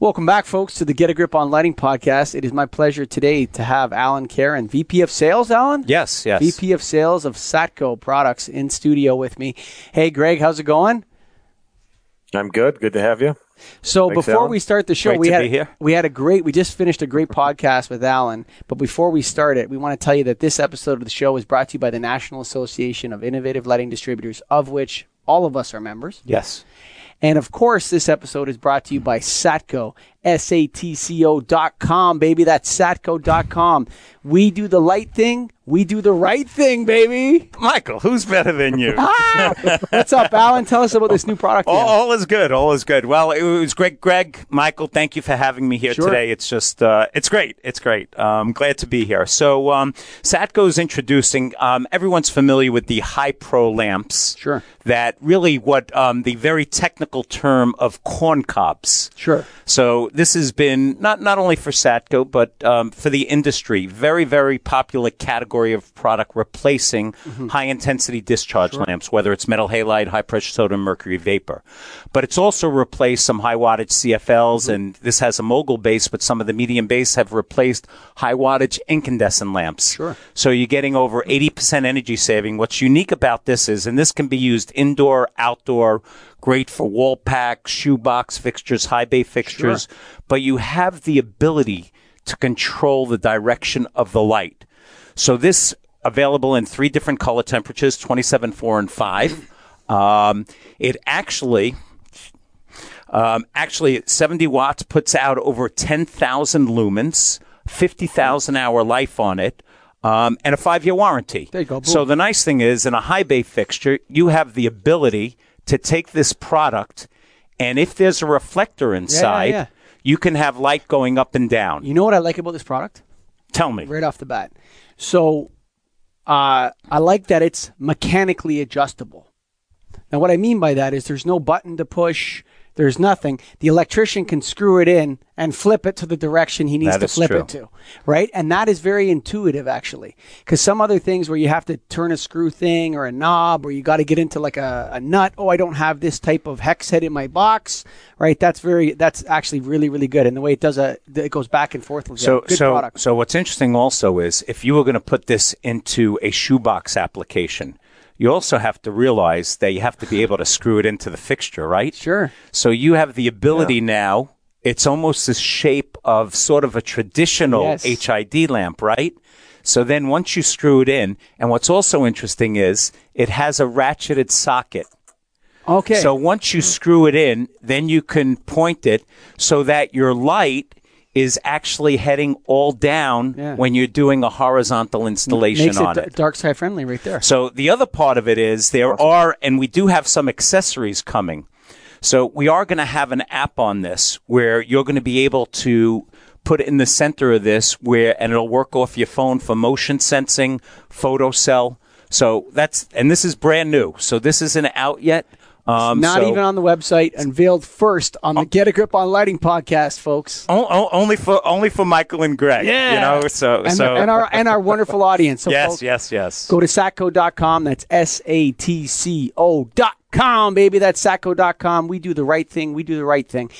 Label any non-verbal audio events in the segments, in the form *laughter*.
Welcome back, folks, to the Get a Grip on Lighting podcast. It is my pleasure today to have Alan Karen, VP of Sales. Alan, Yes, yes. VP of Sales of Satco Products, in studio with me. Hey, Greg, how's it going? I'm good. Good to have you. So Thanks, before Alan. we start the show, Great we had here. we had a great. We just finished a great podcast with Alan. But before we start it, we want to tell you that this episode of the show is brought to you by the National Association of Innovative Lighting Distributors, of which all of us are members. Yes. And of course, this episode is brought to you by Satco, S-A-T-C-O dot com, baby. That's Satco dot com. We do the light thing. We do the right thing, baby. Michael, who's better than you? Ah! *laughs* What's up, Alan? Tell us about this new product. all, all is good. All is good. Well, it was great. Greg, Michael, thank you for having me here Sure. today. It's just, uh, it's great. It's great. I'm um, glad to be here. So, um, Satco's introducing, um, everyone's familiar with the Hi-Pro lamps. Sure. That really what, um, the very technical term of corn cobs. Sure. So this has been not not only for Satco but um, for the industry, very very popular category of product replacing high intensity discharge lamps, whether it's metal halide, high pressure sodium mercury vapor. But it's also replaced some high wattage CFLs, and this has a mogul base, but some of the medium base have replaced high wattage incandescent lamps. Sure. So you're getting over 80% energy saving. What's unique about this is, and this can be used indoor, outdoor, great for wall packs, shoebox fixtures, high bay fixtures, but you have the ability to control the direction of the light. So this available in three different color temperatures, 27, 4, and 5. Um, it actually um, actually, 70 watts puts out over 10,000 lumens, 50,000 hour life on it, um, and a five year warranty. There you go, boom. So the nice thing is, in a high bay fixture, you have the ability to take this product, and if there's a reflector inside, yeah. you can have light going up and down. You know what I like about this product? Tell me. right off the bat. So uh, I like that it's mechanically adjustable. Now, what I mean by that is there's no button to push. There's nothing. The electrician can screw it in and flip it to the direction he needs That to flip true. it to, right? And that is very intuitive, actually. Because some other things where you have to turn a screw thing or a knob, or you got to get into like a, a nut. Oh, I don't have this type of hex head in my box, right? That's very. That's actually really, really good. And the way it does a, it goes back and forth with. So, good so, product. so what's interesting also is if you were going to put this into a shoebox application, you also have to realize that you have to be able to screw it into the fixture, right? Sure. So you have the ability now. It's almost the shape of sort of a traditional Yes. HID lamp, right? So then once you screw it in, and what's also interesting is it has a ratcheted socket. Okay. So once you hmm. screw it in, then you can point it so that your light is actually heading all down Yeah. when you're doing a horizontal installation makes on it, it. dark sky friendly right there. So the other part of it is there are, and we do have some accessories coming. So we are going to have an app on this where you're going to be able to put it in the center of this where, and it'll work off your phone for motion sensing, photo cell. So that's, and this is brand new. So this isn't out yet. Um, Not so- even on the website, unveiled first on the Get a Grip on Lighting podcast, folks. O- o- only for only for Michael and Greg. Yeah, you know. So and, so and our and our wonderful audience. So yes, folks, yes, yes. Go to satco.com. That's S A T C O dot com, baby. That's satco.com. We do the right thing. We do the right thing.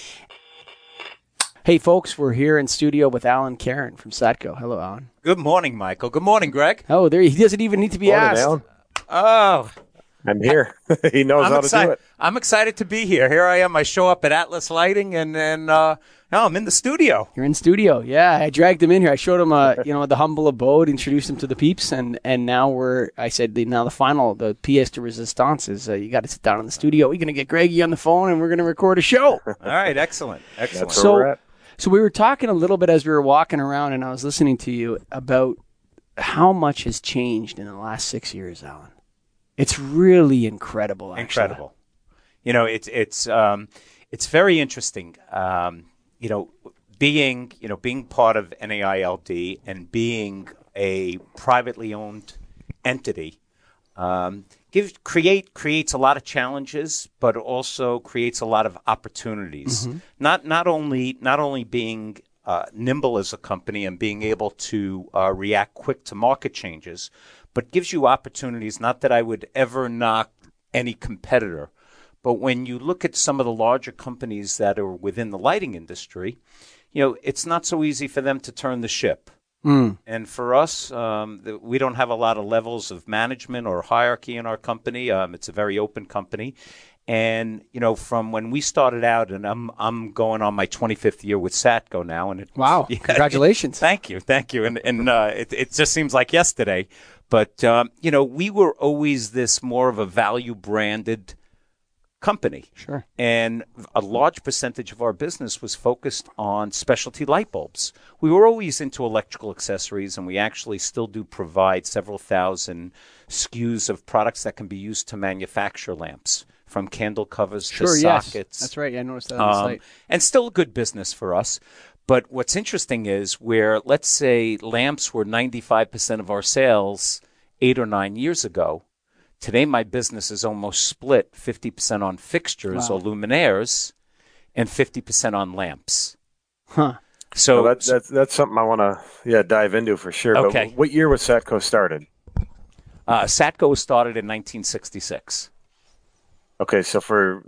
Hey, folks, we're here in studio with Alan Karen from Satco. Hello, Alan. Good morning, Michael. Good morning, Greg. Oh, there he doesn't even need to be Morning, asked. Alan. Oh, I'm here. *laughs* he knows I'm how to do it. I'm excited to be here. Here I am. I show up at Atlas Lighting, and and uh, now I'm in the studio. You're in studio. Yeah, I dragged him in here. I showed him, uh, *laughs* you know, the humble abode, introduced him to the peeps, and and now we're. I said the, now the final, the pièce de résistance is uh, you got to sit down in the studio. We're gonna get Greggy on the phone, and we're gonna record a show. *laughs* All right, excellent, excellent. That's where we're so, at. so we were talking a little bit as we were walking around, and I was listening to you about how much has changed in the last six years, Alan. It's really incredible. Actually. incredible. You know, it's it's um, it's very interesting. Um, you know, being you know being part of NAILD and being a privately owned entity um, gives create creates a lot of challenges, but also creates a lot of opportunities. Not not only not only being uh, nimble as a company and being able to uh, react quick to market changes, but gives you opportunities. Not that I would ever knock any competitor, But when you look at some of the larger companies that are within the lighting industry, you know, it's not so easy for them to turn the ship. Mm. And for us, um, the, we don't have a lot of levels of management or hierarchy in our company. Um, it's a very open company. And you know, from when we started out, and I'm I'm going on my 25th year with Satco now, and it, Wow. *laughs* Yeah, Congratulations. Thank you, thank you. And and uh, it it just seems like yesterday, but um, you know, we were always this more of a value branded company. Sure. And a large percentage of our business was focused on specialty light bulbs. We were always into electrical accessories, and we actually still do provide several thousand SKUs of products that can be used to manufacture lamps, from candle covers Sure, to yes. sockets. That's right. Yeah, I noticed that on the Um, site. and still a good business for us. But what's interesting is where, let's say, lamps were 95% of our sales eight or nine years ago. Today, my business is almost split 50% on fixtures Wow. or luminaires and 50% on lamps. Huh. So Well, that, that's that's something I want to yeah dive into for sure. Okay. But what year was Satco started? uh, Satco was started in 1966. Okay, so for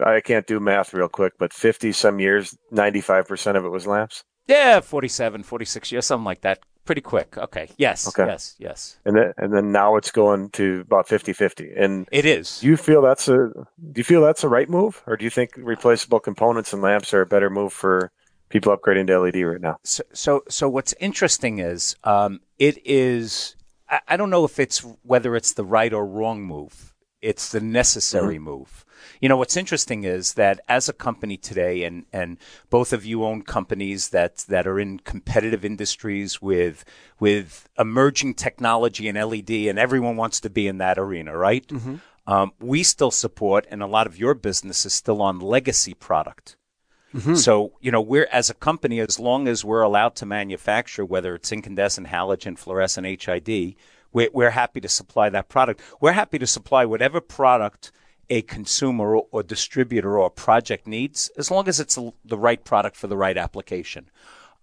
I can't do math real quick, but fifty some years, ninety five percent of it was lamps, Yeah, 47, 46 years, something like that. Pretty quick. Okay. Yes. Okay. Yes. Yes. and then and then now it's going to about 50-50. And It is. do you feel that's a do you feel that's a right move, or do you think replaceable components and lamps are a better move for people upgrading to LED right now? so, so, so what's interesting is um, it is. I, I don't know if it's whether it's the right or wrong move. It's the necessary mm-hmm. move. You know, what's interesting is that as a company today, and, and both of you own companies that, that are in competitive industries with, with emerging technology and LED, and everyone wants to be in that arena, right? Mm-hmm. Um, we still support, and a lot of your business is still on legacy product. Mm-hmm. So, you know, we're as a company, as long as we're allowed to manufacture, whether it's incandescent, halogen, fluorescent, HID, we're, we're happy to supply that product. We're happy to supply whatever product a consumer or, or distributor or project needs, as long as it's the right product for the right application.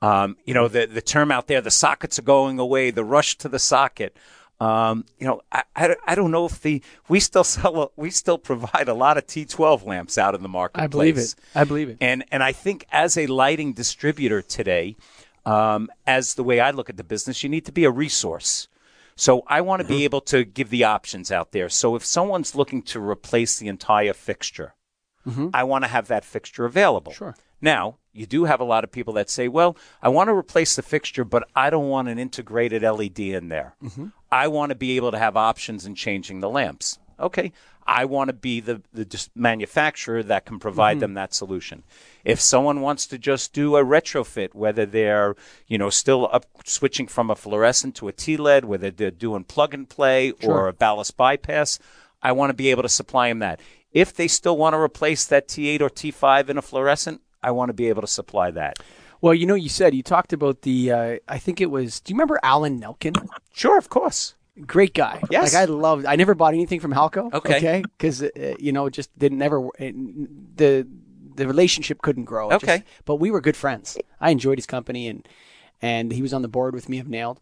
Um, you know, the, the term out there, the sockets are going away, the rush to the socket. Um, you know, I, I, I don't know if the, we still sell, a, we still provide a lot of T12 lamps out in the marketplace. I believe it. I believe it. And and I think as a lighting distributor today, um, as the way I look at the business, you need to be a resource. So I want to Mm-hmm. be able to give the options out there. So if someone's looking to replace the entire fixture, I want to have that fixture available. Mm-hmm. Sure. Now, you do have a lot of people that say, well, I want to replace the fixture, but I don't want an integrated LED in there. Mm-hmm. I want to be able to have options in changing the lamps. Okay. I want to be the, the manufacturer that can provide them that solution. If someone wants to just do a retrofit, whether they're, you know, still up switching from a fluorescent to a T-LED, whether they're doing plug and play or a ballast bypass, I want to be able to supply them that. If they still want to replace that T8 or T5 in a fluorescent, I want to be able to supply that. Well, you know, you said you talked about the. Uh, I think it was. Do you remember Alan Nelkin? Sure, of course. Great guy. Yes. Like I loved. I never bought anything from Halco. Okay. Okay. Because uh, you know, just didn't never it, the the relationship couldn't grow. Okay. just- but we were good friends. I enjoyed his company and and he was on the board with me of NAILD,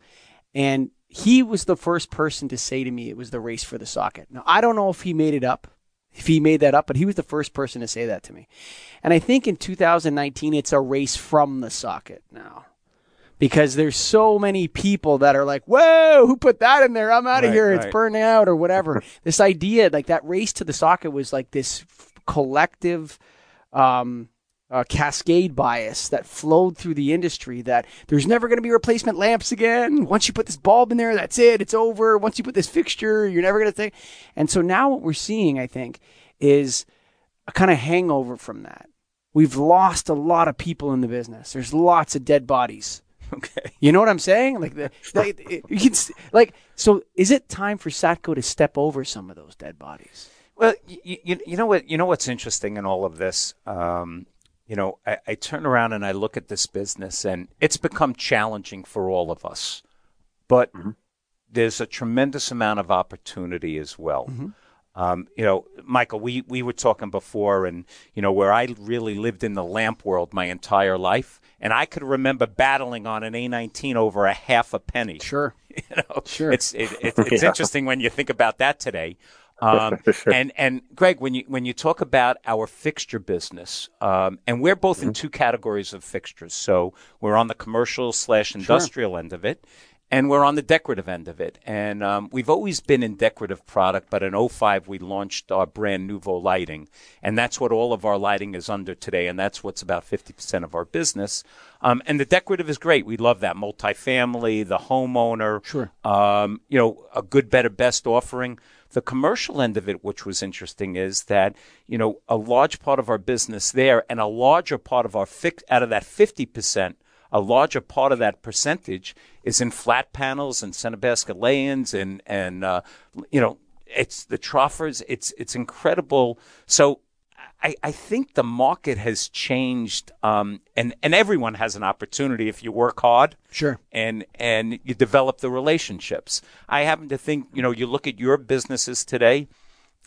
and he was the first person to say to me it was the race for the socket. Now I don't know if he made it up. If he made that up, but he was the first person to say that to me. And I think in 2019, it's a race from the socket now because there's so many people that are like, "Whoa, who put that in there? I'm out of Right, here. right. It's burning out or whatever." *laughs* this idea, like that race to the socket, was like this f- collective um, uh, cascade bias that flowed through the industry. That there's never going to be replacement lamps again. Once you put this bulb in there, that's it. It's over. Once you put this fixture, you're never going to think. And so now what we're seeing, I think, is a kind of hangover from that. We've lost a lot of people in the business. There's lots of dead bodies. *laughs* Okay. You know what I'm saying? Like the, *laughs* it- you can like so. Is it time for Satco to step over some of those dead bodies? Well, you, you, you know what you know what's interesting in all of this. Um, you know, I, I turn around and I look at this business, and it's become challenging for all of us. But there's a tremendous amount of opportunity as well. Um, you know, Michael, we, we were talking before, and you know where I really lived in the lamp world my entire life, and I could remember battling on an A19 over a half a penny. Sure. *laughs* You know, Sure. It's it, it, it's *laughs* Yeah. interesting when you think about that today. Um, *laughs* Sure. And and Greg, when you when you talk about our fixture business, um, and we're both in two categories of fixtures. So we're on the commercial slash industrial end of it, and we're on the decorative end of it. And um, we've always been in decorative product, but in 05 we launched our brand Nuvo Lighting, and that's what all of our lighting is under today, and that's what's about 50% of our business. Um, and the decorative is great. We love that multifamily, the homeowner, Sure. um, you know, a good, better, best offering. The commercial end of it, which was interesting, is that you know a large part of our business there, and a larger part of our fix out of that fifty percent, a larger part of that percentage is in flat panels and center basket lay-ins, and and uh, you know it's the troffers. It's it's incredible. So I, I think the market has changed, um, and and everyone has an opportunity if you work hard Sure. and and you develop the relationships. I happen to think, you know, you look at your businesses today.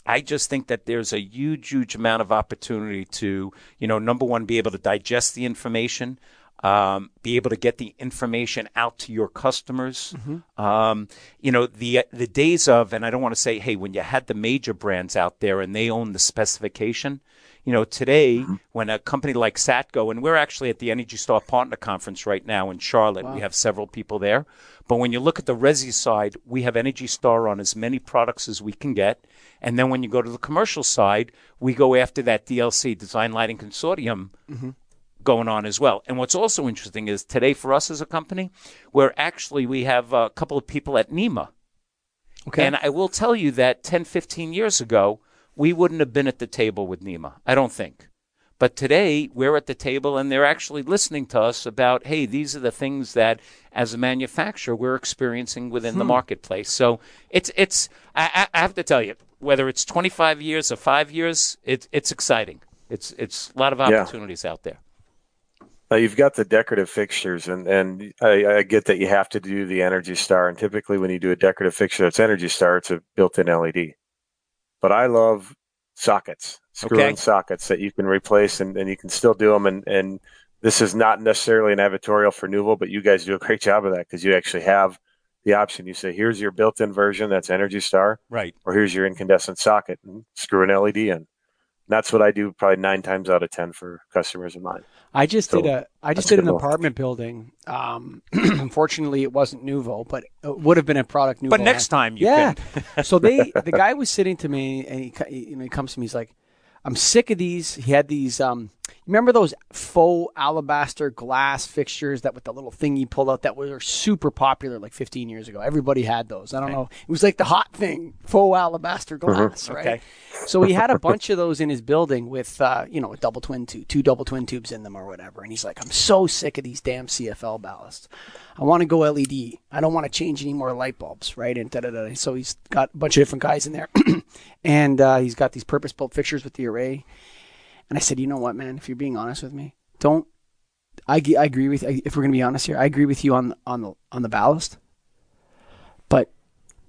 I just think that there's a huge, huge amount of opportunity to, you know, number one, be able to digest the information, um, be able to get the information out to your customers. Um, you know, the the days of, and I don't want to say, hey, when you had the major brands out there and they own the specification. You know, today when a company like Satco, and we're actually at the Energy Star Partner Conference right now in Charlotte, we have several people there. But when you look at the Resi side, we have Energy Star on as many products as we can get. And then when you go to the commercial side, we go after that DLC, Design Lighting Consortium, going on as well. And what's also interesting is today for us as a company, we're actually, we have a couple of people at NEMA. Okay. And I will tell you that 10, 15 years ago, we wouldn't have been at the table with NEMA. I don't think. But today, we're at the table and they're actually listening to us about, hey, these are the things that, as a manufacturer, we're experiencing within the hmm. marketplace. So it's, it's I, I have to tell you, whether it's 25 years or five years, it, it's exciting. It's, it's a lot of Yeah. opportunities out there. Now you've got the decorative fixtures, and and I, I get that you have to do the Energy Star, and typically when you do a decorative fixture that's Energy Star, it's a built-in LED. But I love sockets, screw-in Okay. sockets that you can replace, and, and you can still do them. And and this is not necessarily an editorial for Nuvo, but you guys do a great job of that because you actually have the option. You say, here's your built-in version that's Energy Star, Right. or here's your incandescent socket, and screw an LED in. That's what I do probably nine times out of ten for customers of mine. I just So, did a I just did an good. apartment building. Um, *clears throat* unfortunately, it wasn't Nuvo, but it would have been a product Nuvo. But next time you yeah. can. *laughs* so they *laughs* the guy was sitting to me and he you know he comes to me he's like, I'm sick of these. He had these um remember those faux alabaster glass fixtures that with the little thing you pull out that were super popular like 15 years ago. Everybody had those. I don't know. It was like the hot thing, faux alabaster glass, right? Okay. So he had a *laughs* bunch of those in his building with, uh, you know, a double twin tube, two double twin tubes in them or whatever. And he's like, I'm so sick of these damn CFL ballasts. I want to go LED. I don't want to change any more light bulbs, right? And da da da. So he's got a bunch of different guys in there, *clears throat* and uh, he's got these purpose-built fixtures with the array. And I said, you know what, man? If you're being honest with me, don't. I, g- I agree with. If we're gonna be honest here, I agree with you on on the on the ballast, but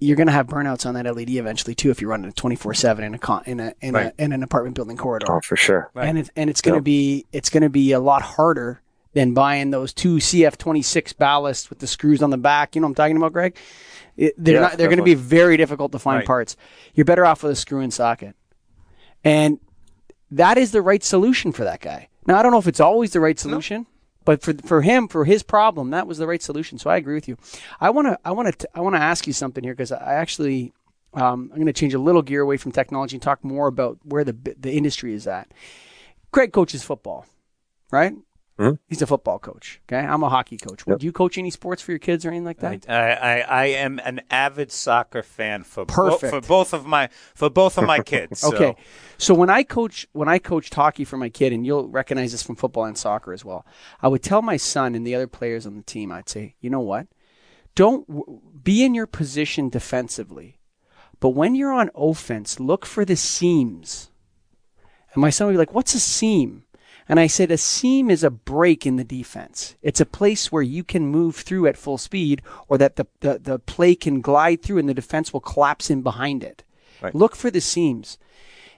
you're gonna have burnouts on that LED eventually too if you're running it 24 seven in a con in a in, Right. a in an apartment building corridor Oh, for sure. Right. and it's and it's going to Yep. be it's going to be a lot harder than buying those two CF26 ballasts with the screws on the back. You know what I'm talking about, Greg? It, they're Yeah, not, they're going to be very difficult to find Right. parts. You're better off with a screw and socket, and that is the right solution for that guy. Now I don't know if it's always the right solution. But for for him, for his problem, that was the right solution. So I agree with you. I want to I want to I want to ask you something here because I actually um, I'm going to change a little gear away from technology and talk more about where the the industry is at. Greg coaches football, right? Mhm. He's a football coach. Okay, I'm a hockey coach. Would you coach any sports for your kids or anything like that? I, I, I am an avid soccer fan for bo- Perfect. for both of my for both of my *laughs* kids. so- Okay. So when I coach when I coached hockey for my kid, and you'll recognize this from football and soccer as well, I would tell my son and the other players on the team, I'd say, you know what? Don't w- be in your position defensively, but when you're on offense, look for the seams. And my son would be like, "What's a seam?" And I said, "A seam is a break in the defense. It's a place where you can move through at full speed, or that the the, the play can glide through, and the defense will collapse in behind it. Right. Look for the seams."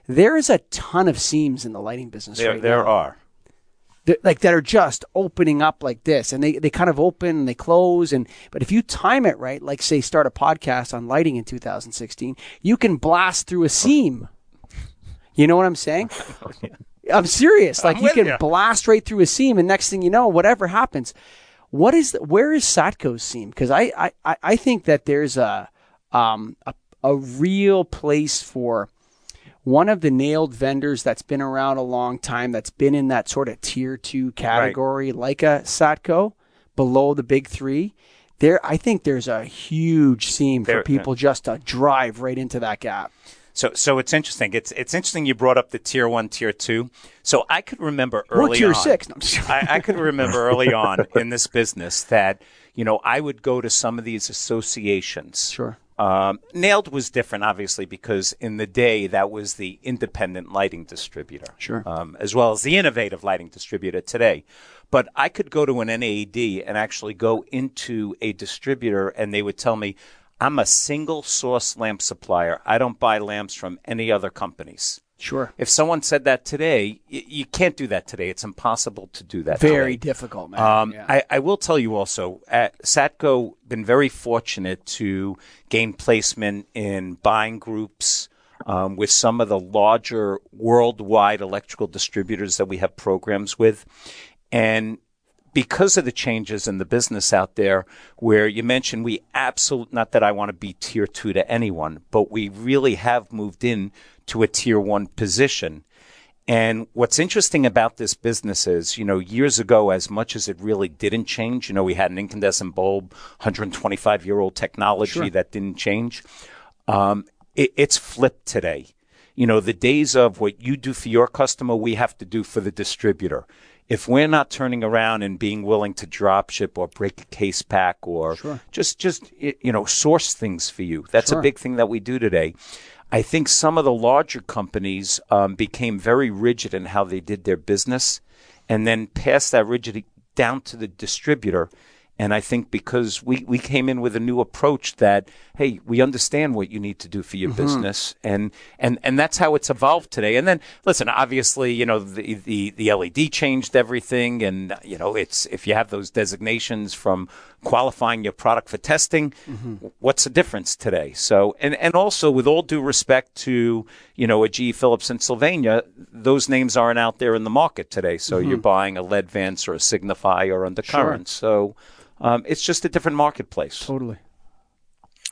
There is a ton of seams in the lighting business there right there now. are. like that are just opening up like this and they, they kind of open and they close and but if you time it right like say start a podcast on lighting in 2016 you can blast through a seam you know what i'm saying *laughs* oh, i'm serious like you with can ya. blast right through a seam and next thing you know whatever happens what is the, where is satco's seam because I, I I- think that there's a um a, a real place for one of the NAILD vendors that's been around a long time, that's been in that sort of tier two category, like a Satco, below the big three. There, I think there's a huge seam for There- people just to drive right into that gap. So, so it's interesting. It's it's interesting you brought up the tier one, tier two. So I could remember early tier on. six. I, I could remember early *laughs* on in this business that you know I would go to some of these associations. Sure. Um, NAILD was different, obviously, because in the day that was the independent lighting distributor, Sure. um, as well as the innovative lighting distributor today. But I could go to an NAD and actually go into a distributor, and they would tell me, "I'm a single source lamp supplier. I don't buy lamps from any other companies." Sure. If someone said that today, y- you can't do that today. It's impossible to do that. Very today. difficult, man. Um, Yeah. I, I will tell you also, at Satco been very fortunate to gain placement in buying groups um, with some of the larger worldwide electrical distributors that we have programs with, and because of the changes in the business out there, where you mentioned we absolutely not that I want to be tier two to anyone, but we really have moved in to a tier one position. And what's interesting about this business is, you know, years ago, as much as it really didn't change, you know, we had an incandescent bulb, 125 year old technology that didn't change. Um, it, it's flipped today. You know, the days of what you do for your customer, we have to do for the distributor. If we're not turning around and being willing to drop ship or break a case pack or just, just, you know, source things for you, that's a big thing that we do today. I think some of the larger companies um, became very rigid in how they did their business and then passed that rigidity down to the distributor. And I think because we, we came in with a new approach that, hey, we understand what you need to do for your mm-hmm. business. And, and, and that's how it's evolved today. And then, listen, obviously, you know, the, the, the LED changed everything. And, you know, it's, if you have those designations from qualifying your product for testing, mm-hmm. what's the difference today? So, and, and also with all due respect to, you know, a G. Philips in Sylvania, those names aren't out there in the market today. So mm-hmm. you're buying a LEDVANCE or a Signify or Undercurrent. So, um, it's just a different marketplace. totally.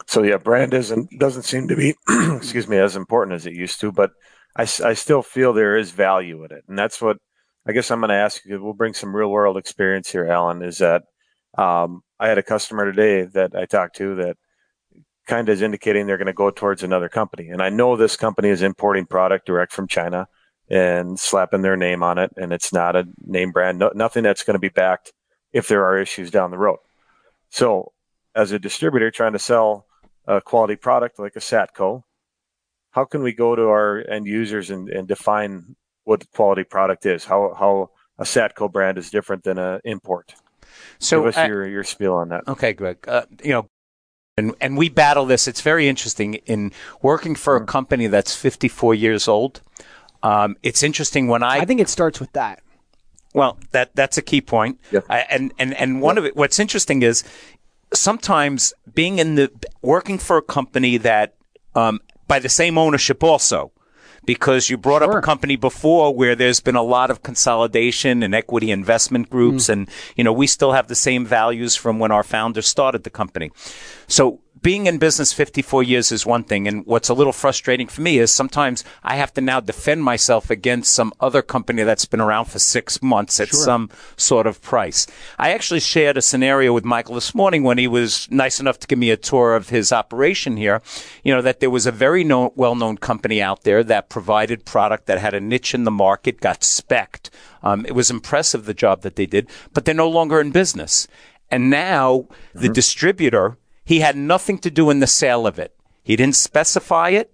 So yeah, brand isn't doesn't seem to be, *clears throat* excuse me, as important as it used to. But I, I still feel there is value in it, and that's what I guess I'm going to ask you. We'll bring some real world experience here, Alan. Is that um, I had a customer today that I talked to that kind of is indicating they're going to go towards another company, and I know this company is importing product direct from China and slapping their name on it, and it's not a name brand, no, nothing that's going to be backed if there are issues down the road. So, as a distributor trying to sell a quality product like a Satco, how can we go to our end users and, and define what the quality product is? How how a Satco brand is different than an import? So, Give us uh, your, your spiel on that. Okay, Greg. Uh, you know, and and we battle this. It's very interesting in working for a company that's 54 years old. Um, it's interesting when I, I think it starts with that. Well that that's a key point. Yeah. I, and and and one of it. What's interesting is sometimes being in the working for a company that um, by the same ownership also. Because you brought up a company before where there's been a lot of consolidation and equity investment groups, and you know we still have the same values from when our founders started the company. So being in business 54 years is one thing. And what's a little frustrating for me is sometimes I have to now defend myself against some other company that's been around for six months at some sort of price. I actually shared a scenario with Michael this morning when he was nice enough to give me a tour of his operation here. You know, that there was a very known, well-known company out there that provided product that had a niche in the market, got specced. Um, it was impressive the job that they did, but they're no longer in business. And now the distributor, he had nothing to do in the sale of it. He didn't specify it,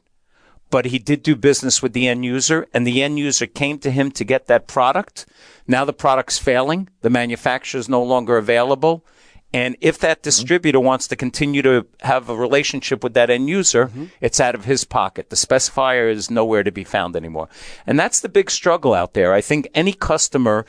but he did do business with the end user and the end user came to him to get that product. Now the product's failing. The manufacturer is no longer available. And if that mm-hmm. distributor wants to continue to have a relationship with that end user, mm-hmm. it's out of his pocket. The specifier is nowhere to be found anymore. And that's the big struggle out there. I think any customer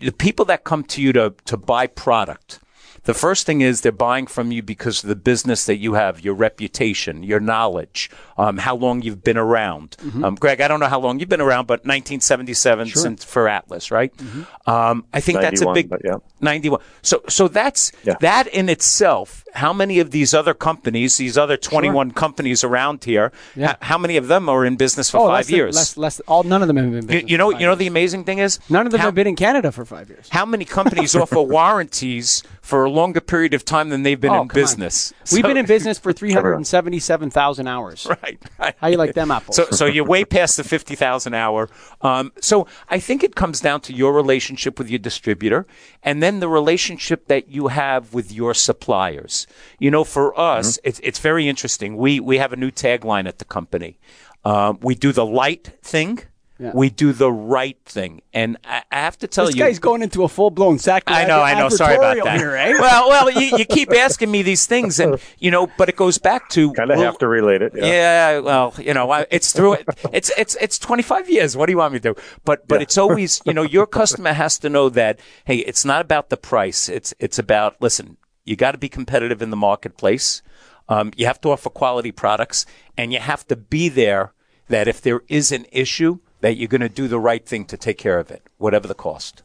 the people that come to you to to buy product the first thing is they're buying from you because of the business that you have, your reputation, your knowledge, um, how long you've been around. Mm-hmm. Um, Greg, I don't know how long you've been around, but 1977 since for Atlas, right? Mm-hmm. Um, I think that's a big yeah. 91. So, so that's Yeah. that in itself. How many of these other companies, these other 21 companies around here, Yeah. h- how many of them are in business for Oh, five less than- years? less, less, all, none of them have been. you, business you know, you know, years. the amazing thing is none of them how- have been in Canada for five years. how many companies *laughs* offer warranties for a longer period of time than they've been Oh, in business? We've been in business for *laughs* three hundred and seventy-seven thousand hours. right, right. How you like them apples? So, so you're way past the fifty thousand hour. Um, so I think it comes down to your relationship with your distributor, and then the relationship that you have with your suppliers. You know, for us, it's it's very interesting. We we have a new tagline at the company. Um, we do the light thing. Yeah. We do the right thing, and I, I have to tell this you, guy's going into a full-blown sack. I know, I know. Sorry about that. Here, eh? Well, well, you, you keep asking me these things, and you know, but it goes back to Kind of well, have to relate it. Yeah. yeah, well, you know, I- it's through it. It's it's it's 25 years. What do you want me to do? But but it's always, you know, your customer has to know that hey, it's not about the price. It's it's about listen, you got to be competitive in the marketplace. Um, you have to offer quality products, and you have to be there. That if there is an issue, that you're going to do the right thing to take care of it, whatever the cost.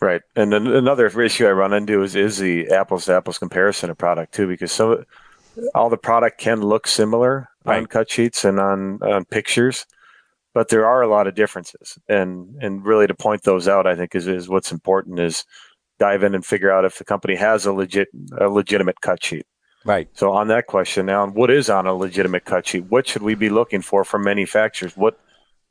Right. And then another issue I run into is, is the apples to apples comparison of product too, because so all the product can look similar on cut sheets and on, on pictures, but there are a lot of differences. And and really to point those out, I think is, is what's important is dive in and figure out if the company has a legit a legitimate cut sheet. Right. So on that question, Alan, what is on a legitimate cut sheet? What should we be looking for from manufacturers? What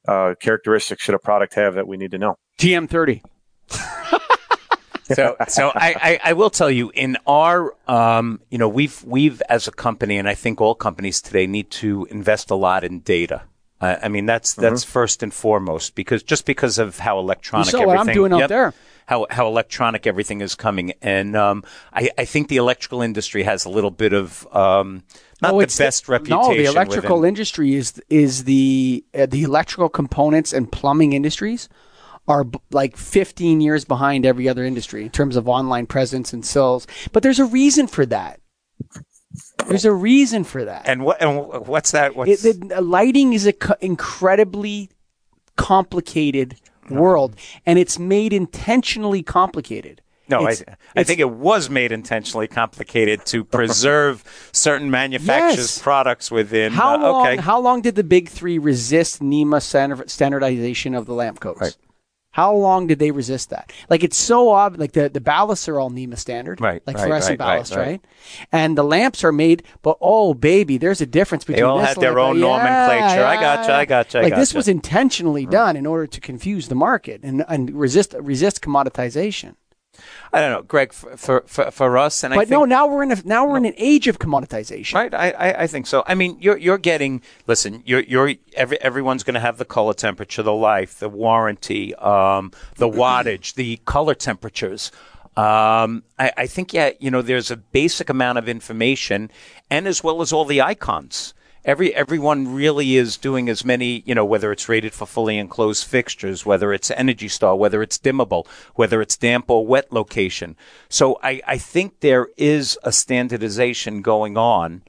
uh, characteristics should a product have that we need to know? TM30. *laughs* so so I, I, I will tell you in our um, you know we've we've as a company and I think all companies today need to invest a lot in data. Uh, I mean that's that's first and foremost because just because of how electronic saw what I'm everything doing out Yep. there. How, how electronic everything is coming, and um, I, I think the electrical industry has a little bit of um, not Oh, the best reputation. No, the electrical within- industry is is the uh, the electrical components and plumbing industries are b- like 15 years behind every other industry in terms of online presence and sales. But there's a reason for that. There's a reason for that. and what and what's that? It, the, lighting is an incredibly complicated world, and it's made intentionally complicated. No, I, It's- I it's- think it was made intentionally complicated to *laughs* preserve certain manufacturers' Yes. products within. How uh, long? okay. How long did the big three resist NEMA standard, standardization of the lamp codes? Right. How long did they resist that? Like it's so obvious. Like the, the ballasts are all NEMA standard, Right, Like right, fluorescent right, right, ballast, right, right. And the lamps are made, but oh baby, there's a difference between. all this had their own nomenclature. I gotcha, I gotcha, I Like this was intentionally hmm. done in order to confuse the market and and resist resist commoditization. I don't know, Greg. For for, for, for us, and I But think no, now we're in a now we're in an age of commoditization. Right, I, I, I think so. I mean, you're you're getting. Listen, you're you're every, everyone's going to have the color temperature, the life, the warranty, um, the wattage, the color temperatures. Um, I, I think yeah, you know, there's a basic amount of information, and as well as all the icons. Every everyone really is doing as many, you know, whether it's rated for fully enclosed fixtures, whether it's Energy Star, whether it's dimmable, whether it's damp or wet location. So I, I think there is a standardization going on.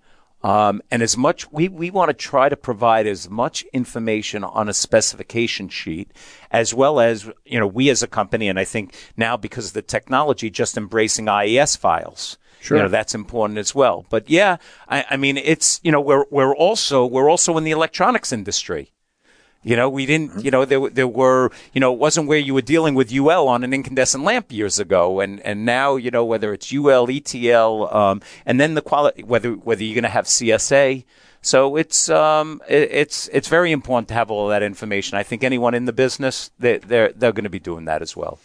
Um, and as much, we, we want to try to provide as much information on a specification sheet as well as, you know, we as a company, and I think now because of the technology, just embracing IES files. Sure. You know, that's important as well. But yeah, I, I mean, it's, you know, we're, we're also, we're also in the electronics industry. You know, we didn't, you know, there, there were, you know, it wasn't where you were dealing with UL on an incandescent lamp years ago. And, and now, you know, whether it's UL, ETL, um, and then the quality, whether, whether you're going to have CSA. So it's, um, it, it's, it's very important to have all that information. I think anyone in the business, they, they're, they're going to be doing that as well.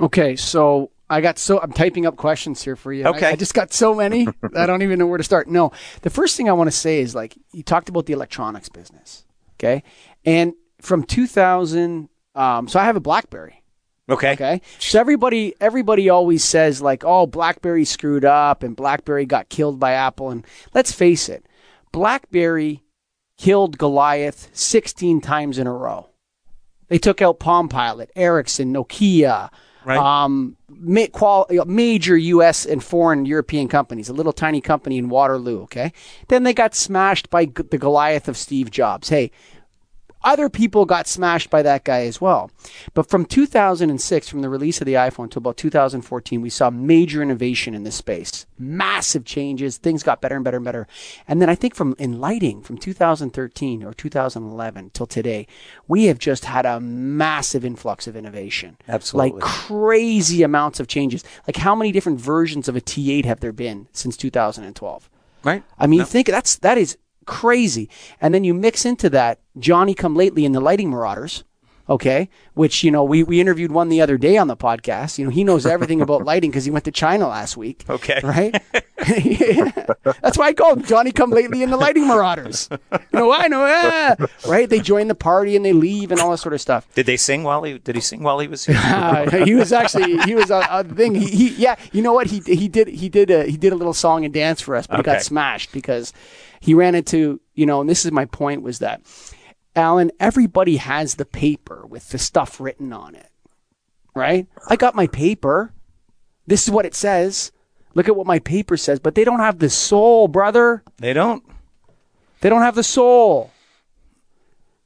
Okay, so I got so I'm typing up questions here for you. I- Okay. I, just got so many *laughs* I don't even know where to start. No, the first thing I want to say is like you talked about the electronics business, okay, and from 2000, um, so I have a BlackBerry. Okay. Okay, so everybody everybody always says like, oh, BlackBerry screwed up and BlackBerry got killed by Apple, and let's face it, BlackBerry killed Goliath 16 times in a row. They took out Palm Pilot, Ericsson, Nokia, Right. Um, ma- qual- major U.S. and foreign European companies, a little tiny company in Waterloo. Okay, then they got smashed by G- the Goliath of Steve Jobs. Hey, other people got smashed by that guy as well. But from 2006, from the release of the iPhone to about 2014, we saw major innovation in this space, massive changes. Things got better and better and better. And then I think from in lighting, from 2013 or 2011 till today, we have just had a massive influx of innovation. Absolutely. Like crazy amounts of changes. Like how many different versions of a T8 have there been since 2012? Right. I mean, think that's that is crazy. And then you mix into that Johnny come lately in the lighting marauders. Okay, which you know we, we interviewed one the other day on the podcast. You know he knows everything about *laughs* lighting because he went to China last week. Okay. right? *laughs* *laughs* That's why I call him Johnny come lately in the lighting marauders. You know I know, ah, right? They join the party and they leave and all that sort of stuff. Did they sing while he? Did he sing while he was here? Uh, he was actually he was a, a thing. He, he yeah, you know what he he did he did a he did a little song and dance for us, but it got smashed because he ran into you know, and this is my point was that Alan, everybody has the paper with the stuff written on it, right? I got my paper. This is what it says. Look at what my paper says, but they don't have the soul, brother. they don't. They don't have the soul.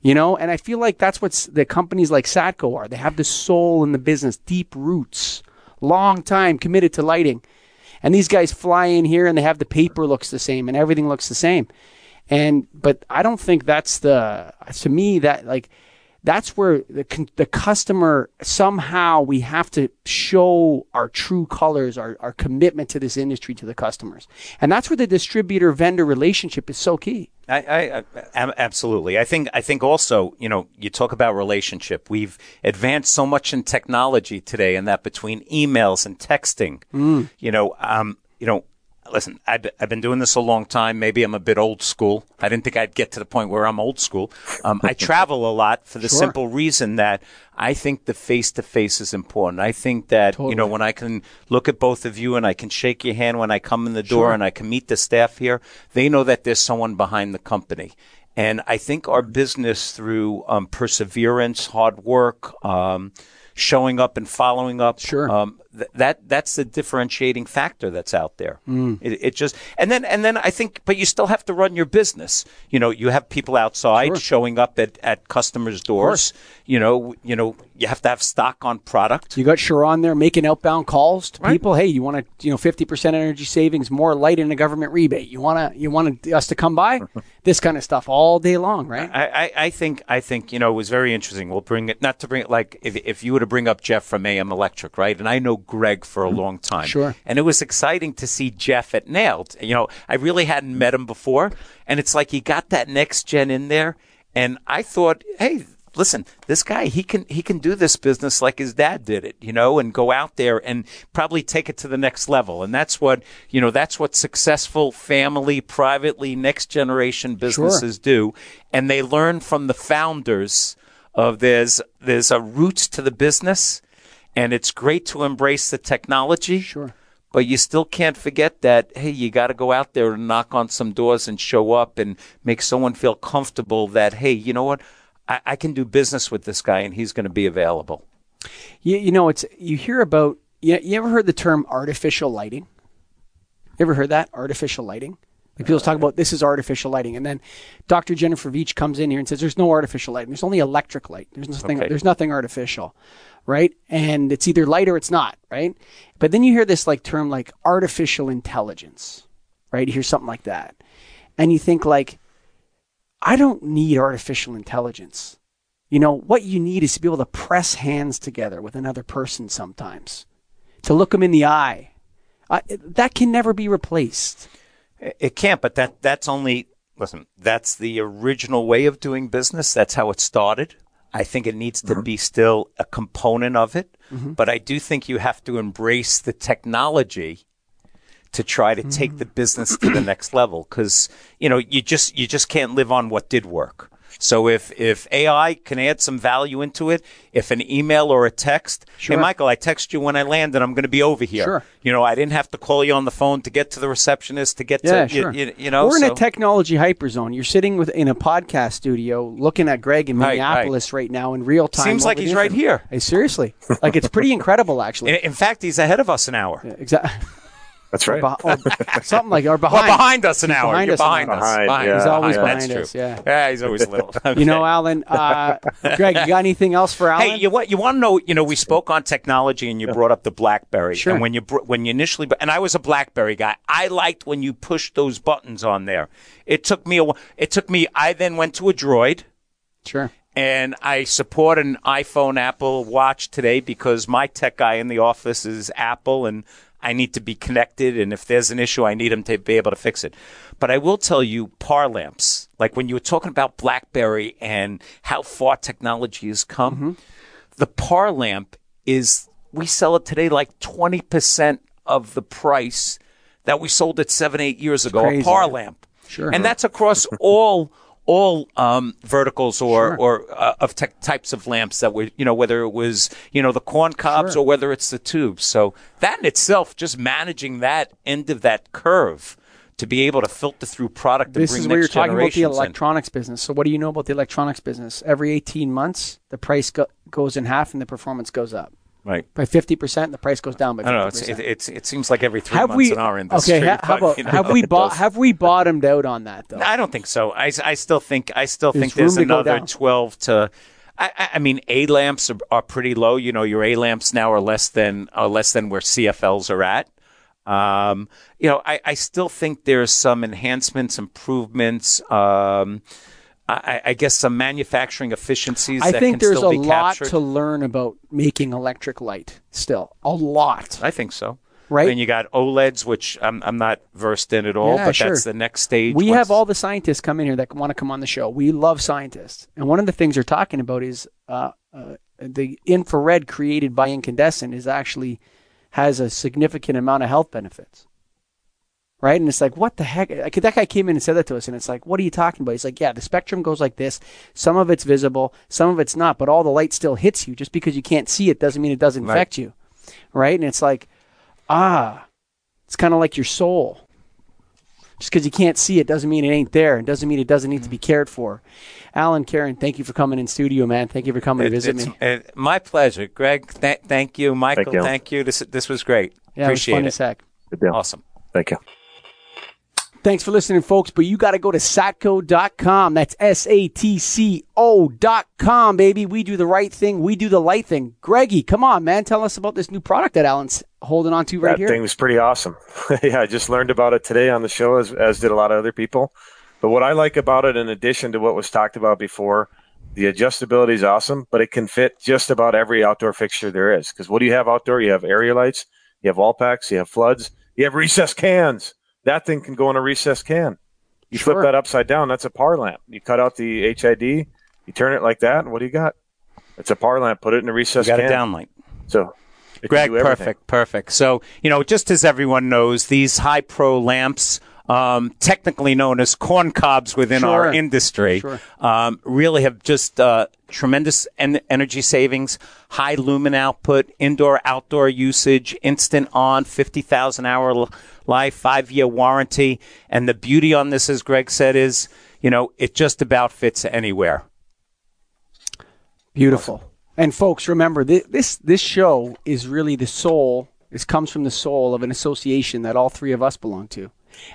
You know, and I feel like that's what the companies like Satco are. They have the soul in the business, deep roots, long time committed to lighting. And these guys fly in here and they have the paper looks the same and everything looks the same. And but I don't think that's the to me that like that's where the the customer somehow we have to show our true colors, our our commitment to this industry to the customers, and that's where the distributor vendor relationship is so key. I, I, absolutely. I think. I think also. You know, you talk about relationship. We've advanced so much in technology today, and that between emails and texting. You know. Um. You know. Listen, I've, I've been doing this a long time. Maybe I'm a bit old school. I didn't think I'd get to the point where I'm old school. Um, I *laughs* travel a lot for the Sure. simple reason that I think the face to face is important. I think that, you know, when I can look at both of you and I can shake your hand when I come in the door and I can meet the staff here, they know that there's someone behind the company. And I think our business through um, perseverance, hard work, um, showing up and following up, Sure. Th- that that's the differentiating factor that's out there. Mm. It, it just and then and then I think, but you still have to run your business. You know, you have people outside showing up at, at customers' doors. You know, you know, you have to have stock on product. You got Sharon there making outbound calls to people. Hey, you want to, you know, fifty percent energy savings, more light in a government rebate. You want to, you want us to come by? *laughs* this kind of stuff all day long, right? I, I, I think I think you know it was very interesting. We'll bring it not to bring it like if if you were to bring up Jeff from AM Electric, right? And I know Greg for a long time, Mm-hmm. Sure. And it was exciting to see Jeff at NAILD. You know, I really hadn't met him before, and it's like he got that next gen in there, and I thought, hey. Listen, this guy he can he can do this business like his dad did it, you know, and go out there and probably take it to the next level. And that's what you know, that's what successful family, privately, next generation businesses do, and they learn from the founders of there's there's a roots to the business, and it's great to embrace the technology. Sure. But you still can't forget that, hey, you got to go out there and knock on some doors and show up and make someone feel comfortable that, hey, you know what? I, I can do business with this guy and he's going to be available. You, you know, it's you hear about. You, you ever heard the term artificial lighting? You ever heard that artificial lighting? Like people talk about this is artificial lighting, and then Dr. Jennifer Veitch comes in here and says there's no artificial lighting. There's only electric light. There's nothing. Okay. There's nothing artificial, right? And it's either light or it's not, right? But then you hear this like term like artificial intelligence, right? You hear something like that, and you think like, I don't need artificial intelligence. You know, what you need is to be able to press hands together with another person sometimes, to look them in the eye. Uh, that can never be replaced. It can't, but that that's only listen. That's the original way of doing business. That's how it started. I think it needs to be still a component of it, mm-hmm. but I do think you have to embrace the technology to try to take mm-hmm. the business to the next level because you know you just you just can't live on what did work. So if if AI can add some value into it, if an email or a text, Sure. hey Michael, I text you when I land and I'm going to be over here. Sure. You know, I didn't have to call you on the phone to get to the receptionist to get Yeah, to you- sure. you, you know. We're in a technology hyperzone. You're sitting with in a podcast studio, looking at Greg in Right, Minneapolis right, now in real time. Seems like he's right here. Hey, seriously, like it's pretty *laughs* incredible, actually. in, in fact, he's ahead of us an hour. Exactly. That's right. or *laughs* something like or Well, behind. behind us an hour. behind You're us behind us. Behind, yeah. He's always That's behind true. us, yeah. Yeah, he's always a little. *laughs* You know, Alan. Uh, Greg, you got anything else for Alan? Hey, you what you want to know? You know, we spoke on technology, and you brought up the BlackBerry. Sure. And when you br- when you initially, and I was a BlackBerry guy. I liked when you pushed those buttons on there. It took me a. It took me. I then went to a Droid. sure. And I support an iPhone Apple Watch today because my tech guy in the office is Apple and I need to be connected. And if there's an issue, I need them to be able to fix it. But I will tell you, par lamps, like when you were talking about Blackberry and how far technology has come, mm-hmm. the par lamp is, we sell it today like 20% of the price that we sold it seven, eight years ago, a par lamp. Sure. And that's across all all um, verticals or Sure. or uh, of te- types of lamps that were you know whether it was you know the corn cobs Sure. or whether it's the tubes. So that in itself, just managing that end of that curve to be able to filter through product and This bring is where you're talking about the generations in. electronics business. So, what do you know about the electronics business? Every 18 months, the price go- goes in half and the performance goes up. Right. By 50%, the price goes down by 50%. I don't know. It's, it, it's it seems like every three have months we, in our industry. okay, ha- *laughs* how about, you know, have we bought, have we bottomed out on that though? I don't think so. I, I still think I still There's think there's another twelve to. I, I- I mean, A lamps are, are pretty low. You know, your A lamps now are less than are less than where CFLs are at. Um, you know, I, I still think there's some enhancements, improvements. Um, I, I guess some manufacturing efficiencies. I that think can there's a lot captured. to learn about making electric light still. A lot. I think so. Right? And you got OLEDs, which I'm I'm not versed in at all, Yeah, but sure. that's the next stage. We once- have all the scientists come in here that want to come on the show. We love scientists. And one of the things they're talking about is uh, uh, the infrared created by incandescent is actually has a significant amount of health benefits. Right? And it's like, what the heck? Like, that guy came in and said that to us. And it's like, what are you talking about? He's like, yeah, the spectrum goes like this. Some of it's visible, some of it's not, but all the light still hits you. Just because you can't see it doesn't mean it doesn't Right. affect you. Right? And it's like, ah, it's kind of like your soul. Just because you can't see it doesn't mean it ain't there. It doesn't mean it doesn't need to be cared for. Alan, Caron, thank you for coming in studio, man. Thank you for coming to visit me. uh, my pleasure, Greg. Th- thank you, Michael. you. Thank you. This this was great. Yeah, Appreciate it was fun it. as heck. Good deal. Awesome. Thank you. Thanks for listening, folks. But you got to go to satco.com. That's S A T C O.com, baby. We do the right thing. We do the light thing. Greggy, come on, man. Tell us about this new product that Alan's holding on to right that here. thing was pretty awesome. *laughs* yeah, I just learned about it today on the show, as as did a lot of other people. But what I like about it, in addition to what was talked about before, the adjustability is awesome, but it can fit just about every outdoor fixture there is. Because what do you have outdoor? You have area lights, you have wall packs, you have floods, you have recessed cans. That thing can go in a recessed can. You Sure. flip that upside down, that's a par lamp. You cut out the HID, you turn it like that, and what do you got? It's a par lamp. Put it in a You recessed got can. a downlight. So, Greg, perfect, perfect. So, you know, just as everyone knows, these Hi-Pro lamps, um, technically known as corn cobs within Sure. our industry, Sure. um, really have just uh, tremendous en- energy savings, high lumen output, indoor outdoor usage, instant on, 50,000 hour l- life, five year warranty. And the beauty on this, as Greg said, is, you know, it just about fits anywhere. Beautiful. And folks, remember this, this this show is really the soul. This comes from the soul of an association that all three of us belong to.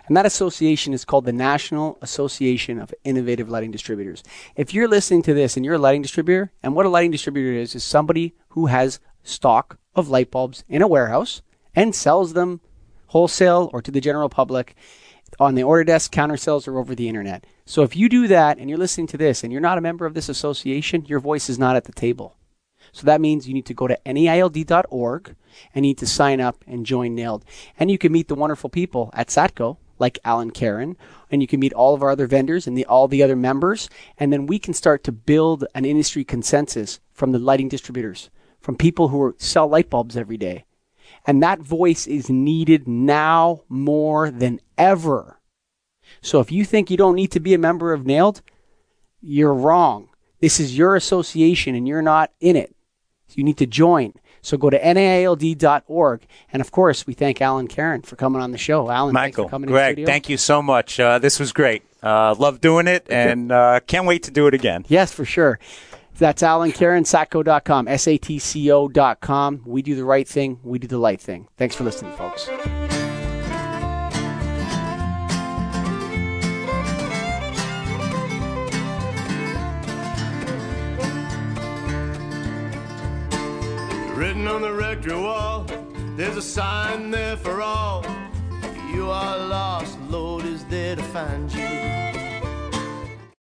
And that association is called the National Association of Innovative Lighting Distributors. If you're listening to this and you're a lighting distributor, and what a lighting distributor is, is somebody who has stock of light bulbs in a warehouse and sells them wholesale or to the general public on the order desk, counter sales, or over the internet. So if you do that and you're listening to this and you're not a member of this association, your voice is not at the table. So that means you need to go to NAILD.org and you need to sign up and join NAILD. And you can meet the wonderful people at Satco, like Alan Caron, and you can meet all of our other vendors and the, all the other members. And then we can start to build an industry consensus from the lighting distributors, from people who are, sell light bulbs every day. And that voice is needed now more than ever. So if you think you don't need to be a member of NAILD, you're wrong. This is your association and you're not in it. You need to join. So go to NAILD.org. And of course, we thank Alan Caron for coming on the show. Alan, Michael, coming Greg, thank you so much. Uh, this was great. Uh, love doing it and uh, can't wait to do it again. Yes, for sure. That's Alan Caron, satco.com, S-A-T-C-O.com. We do the right thing. We do the light thing. Thanks for listening, folks. Written on the rectory wall, there's a sign there for all. You are lost, the Lord is there to find you.